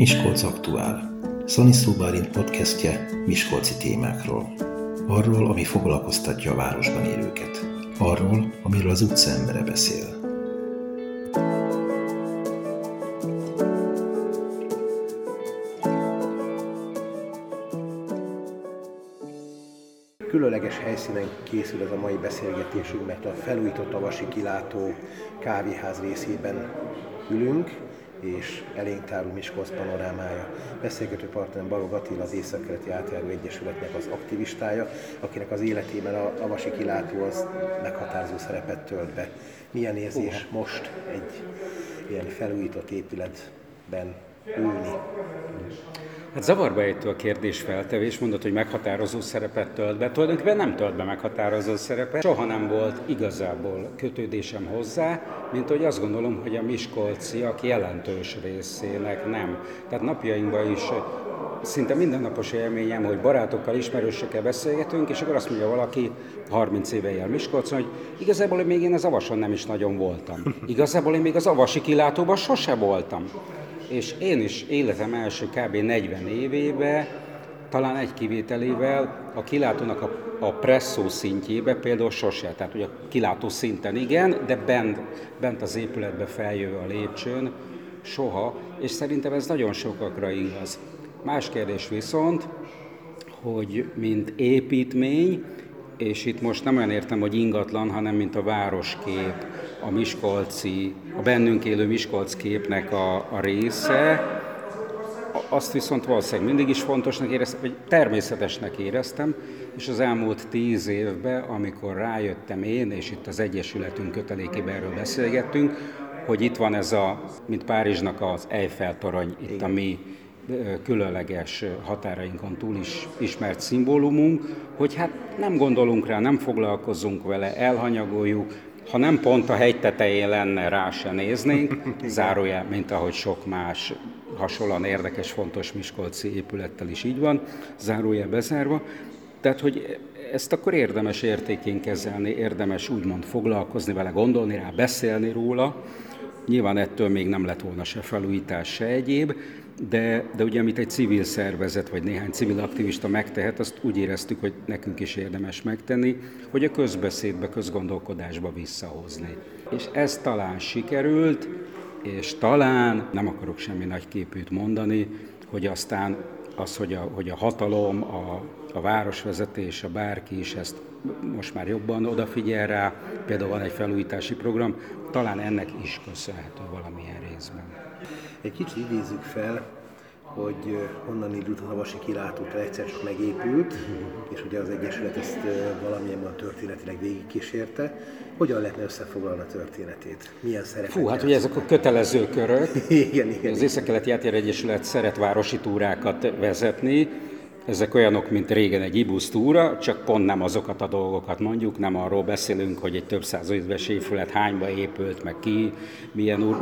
Miskolc Aktuál. Szaniszló Bálint podcastje Miskolci témákról. Arról, ami foglalkoztatja a városban élőket. Arról, amiről az utca embere beszél. különleges helyszínen készül ez a mai beszélgetésünk, mert a felújított Avasi kilátó kávéház részében ülünk, és elénk tárul Miskolc panorámája. Beszélgető partnerem Balog Attila, az Észak-Keleti Átjáró Egyesületnek az aktivistája, akinek az életében a Avasi kilátó az meghatározó szerepet tölt be. Milyen érzés most egy ilyen felújított épületben? Hát zavarba ejtő a kérdés feltevés, mondod, hogy meghatározó szerepet tölt be. Tulajdonképpen nem tölt be meghatározó szerepet. Soha nem volt igazából kötődésem hozzá, mint hogy azt gondolom, hogy a miskolciak jelentős részének nem. Tehát napjainkban is szinte mindennapos élményem, hogy barátokkal, ismerősökkel beszélgetünk, és akkor azt mondja valaki, 30 éve él Miskolcon, hogy igazából még én az Avason nem is nagyon voltam. Igazából én még az Avasi kilátóban sose voltam és én is életem első kb. 40 évébe, talán egy kivételével a kilátónak a, a presszó szintjébe például sose, tehát ugye a kilátó szinten igen, de bent, bent az épületbe feljövő a lépcsőn soha, és szerintem ez nagyon sokakra igaz. Más kérdés viszont, hogy mint építmény, és itt most nem olyan értem, hogy ingatlan, hanem mint a városkép, a Miskolci, a bennünk élő Miskolc képnek a, a része, azt viszont valószínűleg mindig is fontosnak éreztem, vagy természetesnek éreztem, és az elmúlt tíz évben, amikor rájöttem én, és itt az Egyesületünk kötelékében erről beszélgettünk, hogy itt van ez a, mint Párizsnak az Eiffel torony, itt a mi különleges határainkon túl is ismert szimbólumunk, hogy hát nem gondolunk rá, nem foglalkozunk vele, elhanyagoljuk, ha nem pont a hegy tetején lenne, rá se néznénk, zárójel, mint ahogy sok más hasonlóan érdekes, fontos Miskolci épülettel is így van, zárójel bezárva. Tehát, hogy ezt akkor érdemes értékén kezelni, érdemes úgymond foglalkozni vele, gondolni rá, beszélni róla. Nyilván ettől még nem lett volna se felújítás, se egyéb, de, de ugye amit egy civil szervezet vagy néhány civil aktivista megtehet, azt úgy éreztük, hogy nekünk is érdemes megtenni, hogy a közbeszédbe, közgondolkodásba visszahozni. És ez talán sikerült, és talán, nem akarok semmi nagy képűt mondani, hogy aztán az, hogy a, hogy a hatalom, a, a városvezetés, a bárki is ezt most már jobban odafigyel rá, például van egy felújítási program, talán ennek is köszönhető valamilyen részben. Egy kicsit idézzük fel, hogy honnan indult a Havasi kilátót, egyszer csak megépült, és ugye az Egyesület ezt valamilyen történetileg végigkísérte. Hogyan lehetne összefoglalni a történetét? Milyen szerepet Fú, hát ugye ezek a kötelező körök. igen, igen. Az Észak-Keleti Egyesület szeret városi túrákat vezetni, ezek olyanok, mint régen egy ibusztúra, csak pont nem azokat a dolgokat mondjuk, nem arról beszélünk, hogy egy több száz éves épület hányba épült, meg ki, milyen ur,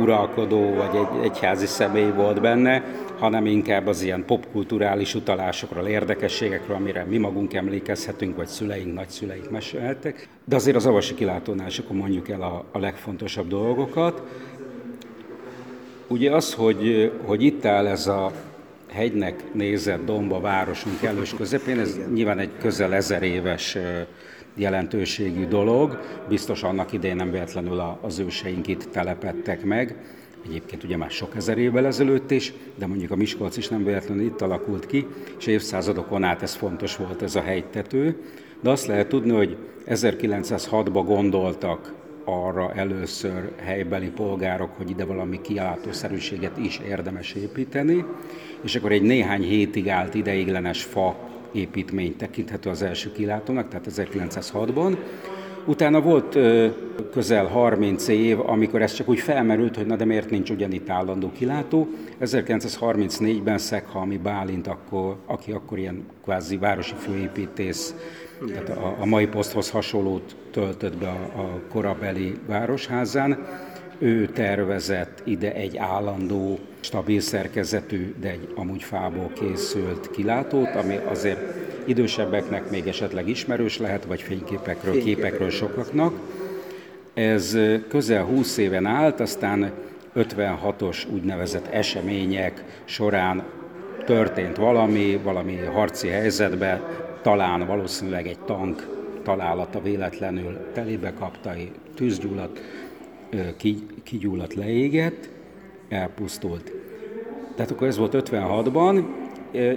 uralkodó vagy egy egyházi személy volt benne, hanem inkább az ilyen popkulturális utalásokról, érdekességekről, amire mi magunk emlékezhetünk, vagy szüleink, nagyszüleink meséltek. De azért az avasi akkor mondjuk el a, a legfontosabb dolgokat. Ugye az, hogy, hogy itt áll ez a hegynek nézett domba városunk elős közepén, ez nyilván egy közel ezer éves jelentőségű dolog, biztos annak idején nem véletlenül az őseink itt telepettek meg, egyébként ugye már sok ezer évvel ezelőtt is, de mondjuk a Miskolc is nem véletlenül itt alakult ki, és évszázadokon át ez fontos volt ez a hegytető, de azt lehet tudni, hogy 1906-ban gondoltak arra először helybeli polgárok, hogy ide valami kiáltószerűséget is érdemes építeni, és akkor egy néhány hétig állt ideiglenes fa építmény tekinthető az első kilátónak, tehát 1906-ban. Utána volt közel 30 év, amikor ez csak úgy felmerült, hogy na de miért nincs ugyanitt állandó kilátó. 1934-ben Szekhalmi Bálint, akkor, aki akkor ilyen kvázi városi főépítész, tehát a, a mai poszthoz hasonlót töltött be a, a korabeli városházán, ő tervezett ide egy állandó, stabil szerkezetű, de egy amúgy fából készült kilátót, ami azért idősebbeknek még esetleg ismerős lehet, vagy fényképekről, képekről sokaknak. Ez közel 20 éven állt, aztán 56-os úgynevezett események során történt valami, valami harci helyzetben, talán valószínűleg egy tank találata véletlenül telébe kapta, tűzgyullat, kigyulladt, leégett, elpusztult. Tehát akkor ez volt 56-ban,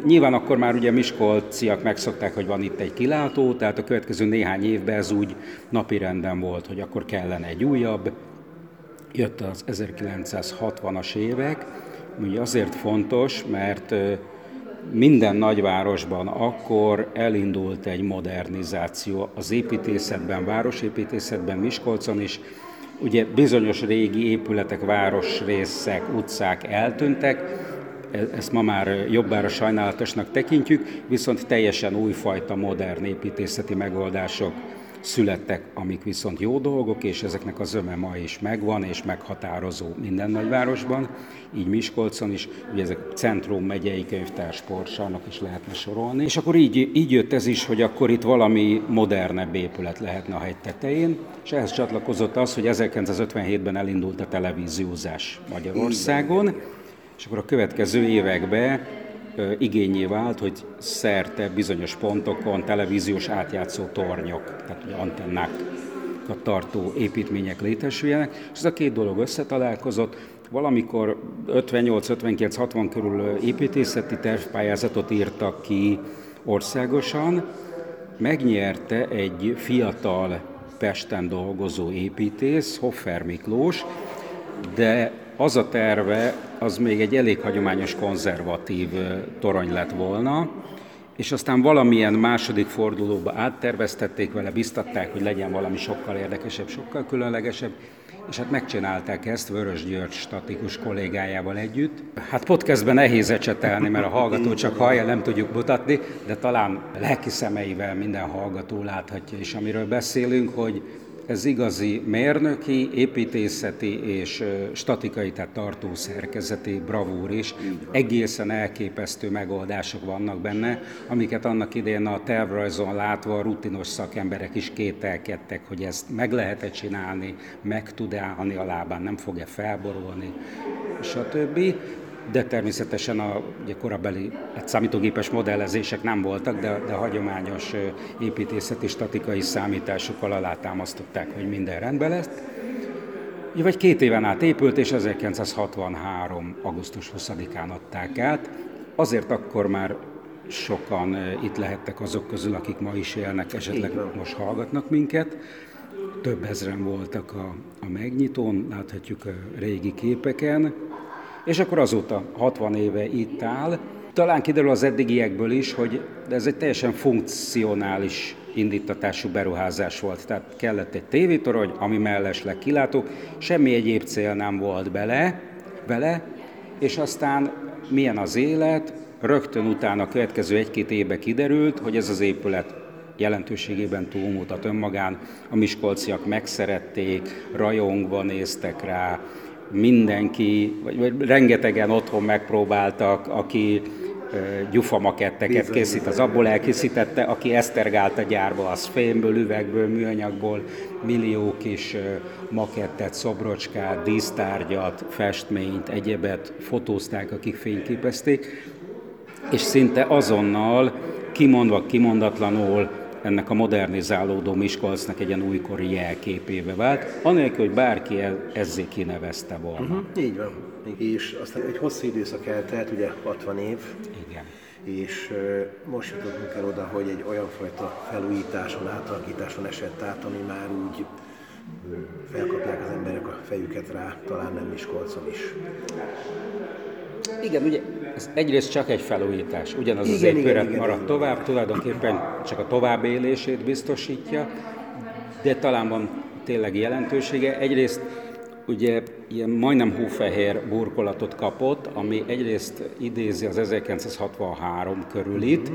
Nyilván akkor már ugye Miskolciak megszokták, hogy van itt egy kilátó, tehát a következő néhány évben ez úgy napirenden volt, hogy akkor kellene egy újabb. Jött az 1960-as évek, ugye azért fontos, mert minden nagyvárosban akkor elindult egy modernizáció az építészetben, városépítészetben, Miskolcon is. Ugye bizonyos régi épületek, városrészek, utcák eltűntek, E- ezt ma már jobbára sajnálatosnak tekintjük, viszont teljesen újfajta modern építészeti megoldások születtek, amik viszont jó dolgok, és ezeknek az zöme ma is megvan, és meghatározó minden nagyvárosban, így Miskolcon is, ugye ezek Centrum megyei könyvtár sportsának is lehetne sorolni. És akkor így, így jött ez is, hogy akkor itt valami modernebb épület lehetne a hegy tetején, és ehhez csatlakozott az, hogy 1957-ben elindult a televíziózás Magyarországon, és akkor a következő években igényé vált, hogy szerte bizonyos pontokon televíziós átjátszó tornyok, tehát ugye antennákat tartó építmények létesüljenek, és ez a két dolog összetalálkozott, valamikor 58-59-60 körül építészeti tervpályázatot írtak ki országosan, megnyerte egy fiatal Pesten dolgozó építész, Hoffer Miklós, de az a terve, az még egy elég hagyományos konzervatív torony lett volna, és aztán valamilyen második fordulóba átterveztették vele, biztatták, hogy legyen valami sokkal érdekesebb, sokkal különlegesebb, és hát megcsinálták ezt Vörös György statikus kollégájával együtt. Hát podcastben nehéz ecsetelni, mert a hallgató csak hallja, nem tudjuk mutatni, de talán lelki szemeivel minden hallgató láthatja is, amiről beszélünk, hogy ez igazi mérnöki, építészeti és statikai, tehát tartó szerkezeti bravúr is. Egészen elképesztő megoldások vannak benne, amiket annak idején a tervrajzon látva a rutinos szakemberek is kételkedtek, hogy ezt meg lehet-e csinálni, meg tud állni a lábán, nem fog-e felborulni, stb de természetesen a ugye korabeli hát számítógépes modellezések nem voltak, de, de hagyományos építészeti statikai számításokkal alátámasztották, hogy minden rendben lesz. Vagy két éven át épült, és 1963. augusztus 20-án adták át. Azért akkor már sokan itt lehettek azok közül, akik ma is élnek, esetleg most hallgatnak minket. Több ezren voltak a, a megnyitón, láthatjuk a régi képeken és akkor azóta 60 éve itt áll. Talán kiderül az eddigiekből is, hogy ez egy teljesen funkcionális indítatású beruházás volt. Tehát kellett egy tévétorony, ami mellesleg kilátó, semmi egyéb cél nem volt bele, bele, és aztán milyen az élet, rögtön utána a következő egy-két évben kiderült, hogy ez az épület jelentőségében túlmutat önmagán, a miskolciak megszerették, rajongva néztek rá, mindenki, vagy, vagy rengetegen otthon megpróbáltak, aki gyufa készít, az abból elkészítette, aki esztergált a gyárba, az fémből, üvegből, műanyagból, millió kis makettet, szobrocskát, dísztárgyat, festményt, egyebet fotózták, akik fényképezték, és szinte azonnal, kimondva, kimondatlanul ennek a modernizálódó Miskolcnak egy ilyen újkori jelképébe vált, anélkül, hogy bárki ezzé kinevezte volna. Uh-huh, így van. És aztán egy hosszú időszak eltelt, ugye 60 év. Igen. És most jutottunk el oda, hogy egy olyan fajta felújításon, átalakításon esett át, ami már úgy felkapják az emberek a fejüket rá, talán nem Miskolcon is. Igen, ugye ez egyrészt csak egy felújítás, ugyanaz igen, az épület igen, marad igen, tovább, igen. tulajdonképpen csak a továbbélését biztosítja, de talán van tényleg jelentősége. Egyrészt ugye ilyen majdnem hófehér burkolatot kapott, ami egyrészt idézi az 1963 körülit,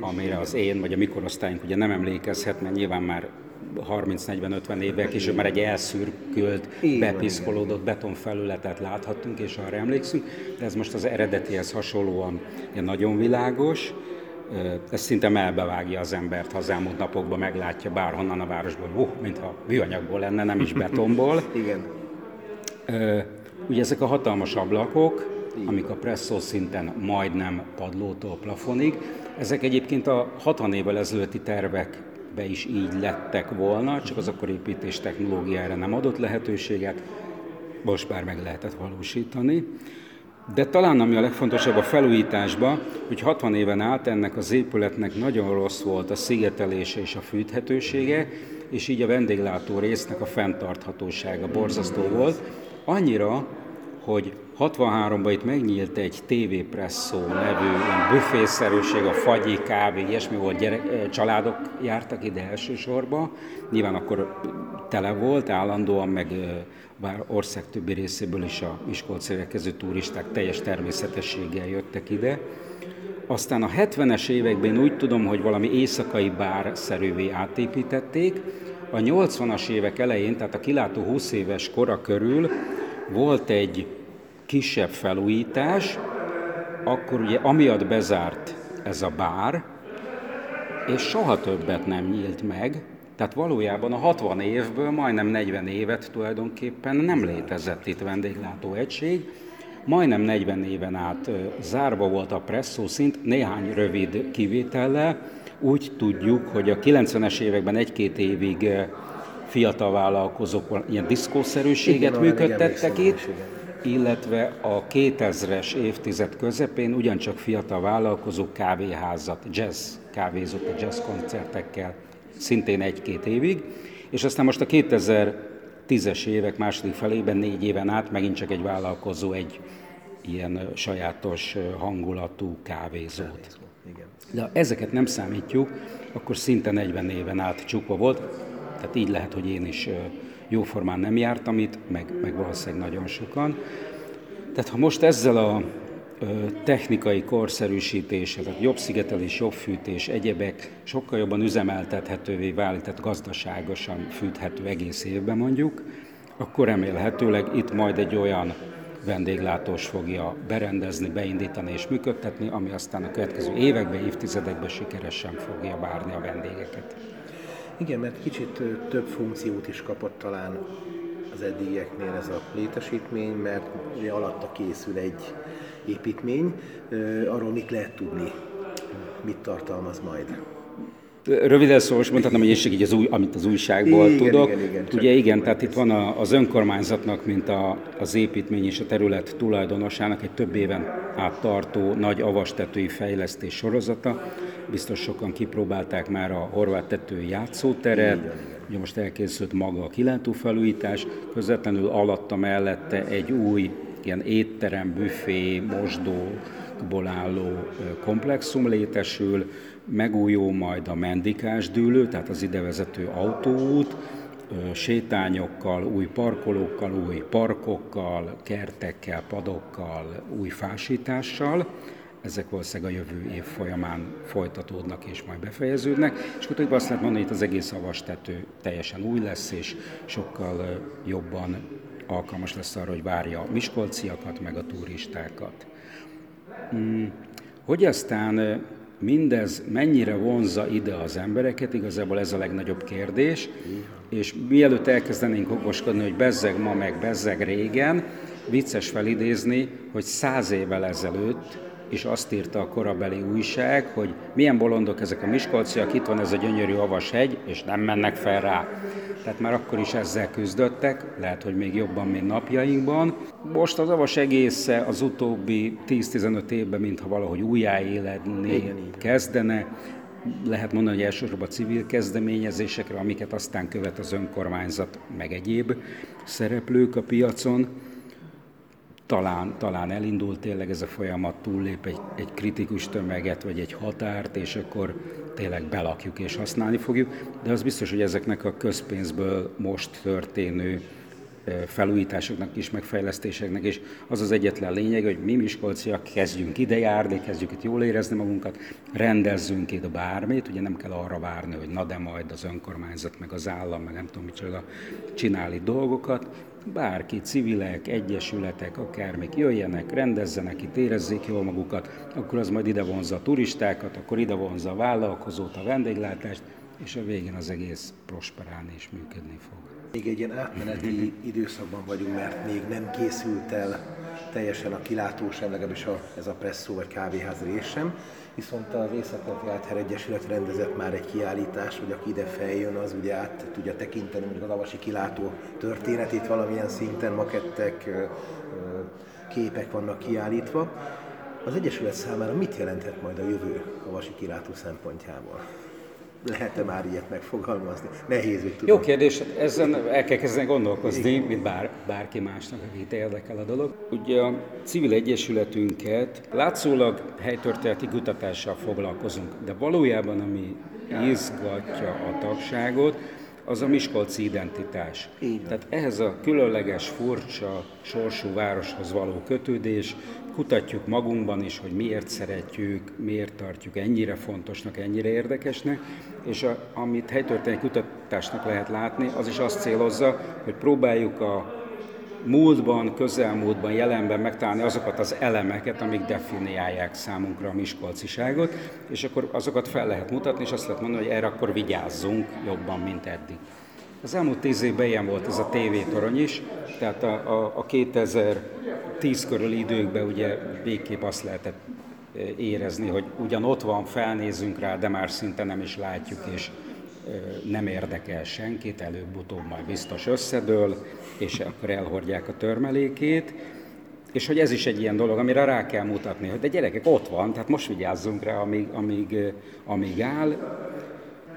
amire az én vagy a mikorosztályunk ugye nem emlékezhet, mert nyilván már 30-40-50 évvel később már egy elszürkült, bepiszkolódott betonfelületet láthattunk, és arra emlékszünk, de ez most az eredetihez hasonlóan nagyon világos, ez szinte melbevágja az embert, ha az elmúlt napokban meglátja bárhonnan a városból, uh, mintha műanyagból lenne, nem is betonból. Igen. Ugye ezek a hatalmas ablakok, amik a presszó szinten majdnem padlótól plafonig, ezek egyébként a 60 évvel ezelőtti tervekbe is így lettek volna, csak az akkor építés technológiára nem adott lehetőséget, most már meg lehetett valósítani. De talán ami a legfontosabb a felújításban, hogy 60 éven át ennek az épületnek nagyon rossz volt a szigetelése és a fűthetősége, és így a vendéglátó résznek a fenntarthatósága borzasztó volt. Annyira, hogy 63-ban itt megnyílt egy TV Presso nevű büfészerűség, a fagyi, kávé, ilyesmi volt, gyerek, családok jártak ide elsősorban. Nyilván akkor tele volt állandóan, meg bár ország többi részéből is a Miskolc érkező turisták teljes természetességgel jöttek ide. Aztán a 70-es években úgy tudom, hogy valami éjszakai bár szerűvé átépítették. A 80-as évek elején, tehát a kilátó 20 éves kora körül volt egy kisebb felújítás, akkor ugye amiatt bezárt ez a bár, és soha többet nem nyílt meg, tehát valójában a 60 évből majdnem 40 évet tulajdonképpen nem létezett itt vendéglátó egység, majdnem 40 éven át zárva volt a presszó szint, néhány rövid kivétellel. Úgy tudjuk, hogy a 90-es években egy-két évig fiatal vállalkozók ilyen diszkószerűséget igen, működtettek igen, itt, illetve a 2000-es évtized közepén ugyancsak fiatal vállalkozók kávéházat, jazz a jazz koncertekkel, szintén egy-két évig, és aztán most a 2010-es évek második felében, négy éven át megint csak egy vállalkozó egy ilyen sajátos hangulatú kávézót. De ha ezeket nem számítjuk, akkor szinte 40 éven át csukva volt, tehát így lehet, hogy én is jóformán nem jártam itt, meg, meg valószínűleg nagyon sokan. Tehát ha most ezzel a technikai korszerűsítése, tehát jobb szigetelés, jobb fűtés, egyebek sokkal jobban üzemeltethetővé válik, tehát gazdaságosan fűthető egész évben mondjuk, akkor remélhetőleg itt majd egy olyan vendéglátós fogja berendezni, beindítani és működtetni, ami aztán a következő években, évtizedekben sikeresen fogja várni a vendégeket. Igen, mert kicsit több funkciót is kapott talán az eddigieknél ez a létesítmény, mert alatta készül egy építmény, arról mit lehet tudni, mit tartalmaz majd. Röviden szó, most mondhatnám, hogy én így az új, amit az újságból igen, tudok. Igen, igen, Ugye igen, tehát itt van a, az önkormányzatnak, mint a, az építmény és a terület tulajdonosának egy több éven át tartó nagy avastetői fejlesztés sorozata. Biztos sokan kipróbálták már a horvát tetői játszóteret, igen, igen. ugye most elkészült maga a kilátó felújítás, közvetlenül alatta mellette egy új ilyen étterem, büfé, mosdóból álló komplexum létesül, megújul majd a mendikás dűlő, tehát az idevezető autóút, sétányokkal, új parkolókkal, új parkokkal, kertekkel, padokkal, új fásítással. Ezek valószínűleg a jövő év folyamán folytatódnak és majd befejeződnek. És akkor azt lehet mondani, hogy itt az egész avastető teljesen új lesz, és sokkal jobban alkalmas lesz arra, hogy várja a miskolciakat, meg a turistákat. Hmm. Hogy aztán mindez mennyire vonza ide az embereket, igazából ez a legnagyobb kérdés, és mielőtt elkezdenénk okoskodni, hogy bezzeg ma, meg bezzeg régen, vicces felidézni, hogy száz évvel ezelőtt és azt írta a korabeli újság, hogy milyen bolondok ezek a miskolciak, itt van ez a gyönyörű hegy, és nem mennek fel rá. Tehát már akkor is ezzel küzdöttek, lehet, hogy még jobban, mint napjainkban. Most az avas egésze az utóbbi 10-15 évben, mintha valahogy újjáéledni kezdene, lehet mondani, hogy elsősorban civil kezdeményezésekre, amiket aztán követ az önkormányzat, meg egyéb szereplők a piacon talán, talán elindult tényleg ez a folyamat, túllép egy, egy kritikus tömeget, vagy egy határt, és akkor tényleg belakjuk és használni fogjuk, de az biztos, hogy ezeknek a közpénzből most történő felújításoknak is, megfejlesztéseknek, és az az egyetlen lényeg, hogy mi Miskolciak kezdjünk ide járni, kezdjük itt jól érezni magunkat, rendezzünk itt bármit, ugye nem kell arra várni, hogy na de majd az önkormányzat, meg az állam, meg nem tudom micsoda csinálni dolgokat, bárki, civilek, egyesületek, akármik jöjjenek, rendezzenek itt, érezzék jól magukat, akkor az majd ide vonza a turistákat, akkor ide vonza a vállalkozót, a vendéglátást, és a végén az egész prosperálni és működni fog. Még egy ilyen átmeneti időszakban vagyunk, mert még nem készült el teljesen a kilátó sem, legalábbis a, ez a presszó vagy kávéház rész sem. Viszont az Észak-Keleti Áther Egyesület rendezett már egy kiállítás, hogy aki ide feljön, az ugye át tudja tekinteni mondjuk a Navasi kilátó történetét valamilyen szinten, makettek, képek vannak kiállítva. Az Egyesület számára mit jelenthet majd a jövő a vasi kilátó szempontjából? Lehet-e már ilyet megfogalmazni? Nehéz, hogy tudom. Jó kérdés, ezen el kell kezdeni gondolkozni, mint bár, bárki másnak, akit érdekel a dolog. Ugye a civil egyesületünket látszólag helytörténeti kutatással foglalkozunk, de valójában ami izgatja a tagságot, az a Miskolci identitás. Így Tehát ehhez a különleges, furcsa, sorsú városhoz való kötődés, kutatjuk magunkban is, hogy miért szeretjük, miért tartjuk ennyire fontosnak, ennyire érdekesnek, és a, amit helytörténeti kutatásnak lehet látni, az is azt célozza, hogy próbáljuk a múltban, közelmúltban, jelenben megtalálni azokat az elemeket, amik definiálják számunkra a miskolciságot, és akkor azokat fel lehet mutatni, és azt lehet mondani, hogy erre akkor vigyázzunk jobban, mint eddig. Az elmúlt tíz évben ilyen volt ez a tévétorony is, tehát a, a, a 2010 körüli időkben ugye végképp azt lehetett e, érezni, hogy ugyan ott van, felnézünk rá, de már szinte nem is látjuk, és e, nem érdekel senkit, előbb-utóbb majd biztos összedől, és akkor elhordják a törmelékét. És hogy ez is egy ilyen dolog, amire rá kell mutatni, hogy de gyerekek, ott van, tehát most vigyázzunk rá, amíg, amíg, e, amíg áll,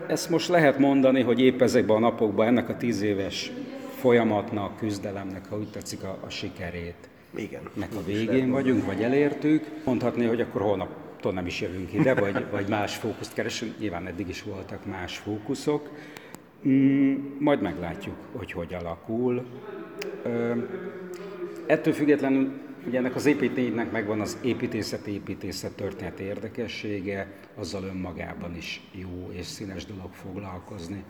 ezt most lehet mondani, hogy épp ezekben a napokban ennek a tíz éves folyamatnak, küzdelemnek, ha úgy tetszik, a, a sikerét. Igen. Nek a végén vagyunk, vagy elértük. Mondhatni, hogy akkor holnaptól nem is jövünk ide, vagy, vagy más fókuszt keresünk. Nyilván eddig is voltak más fókuszok. Mm, majd meglátjuk, hogy hogy alakul. Ö, ettől függetlenül Ugye ennek az építménynek megvan az építészet, építészet történeti érdekessége, azzal önmagában is jó és színes dolog foglalkozni.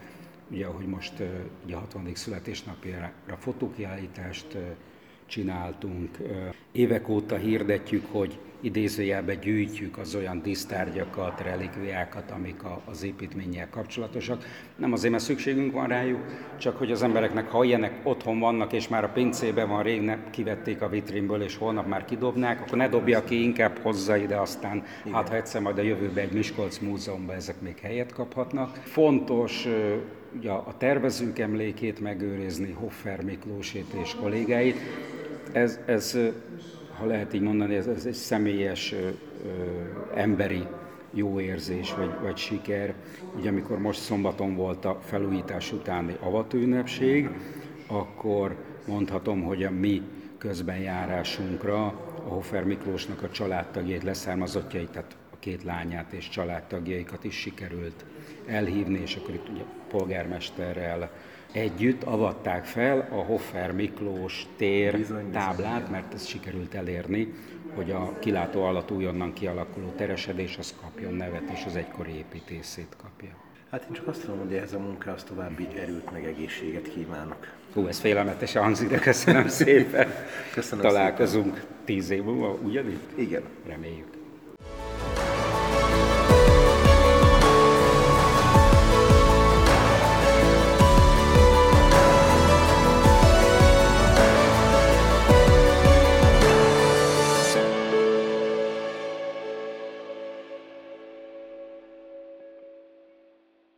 Ugye, ahogy most ugye a 60. születésnapjára fotókiállítást csináltunk. Évek óta hirdetjük, hogy idézőjelbe gyűjtjük az olyan disztárgyakat, relikviákat, amik a, az építménnyel kapcsolatosak. Nem azért, mert szükségünk van rájuk, csak hogy az embereknek, ha ilyenek otthon vannak, és már a pincében van, rég ne, kivették a vitrínből, és holnap már kidobnák, akkor ne dobja ki, inkább hozza ide, aztán Igen. hát ha egyszer majd a jövőben egy Miskolc múzeumban ezek még helyet kaphatnak. Fontos ugye a tervezők emlékét megőrizni, Hoffer Miklósét és kollégáit. Ez, ez ha lehet így mondani, ez, ez egy személyes, ö, emberi jó érzés vagy, vagy siker. Ugye amikor most szombaton volt a felújítás utáni avatőünnepség, akkor mondhatom, hogy a mi közbenjárásunkra a Hofer Miklósnak a családtagjait, leszármazottjait, tehát két lányát és családtagjaikat is sikerült elhívni, és akkor itt ugye polgármesterrel, együtt avatták fel a Hoffer Miklós tér bizony, táblát, bizony. mert ezt sikerült elérni, hogy a kilátó alatt újonnan kialakuló teresedés az kapjon nevet, és az egykori építészét kapja. Hát én csak azt tudom, hogy ez a munkához további erőt meg egészséget kívánok. Hú, ez félelmetes hangzik, de köszönöm szépen. Köszönöm Találkozunk szépen. tíz év múlva, ugyanígy? Igen. Reméljük.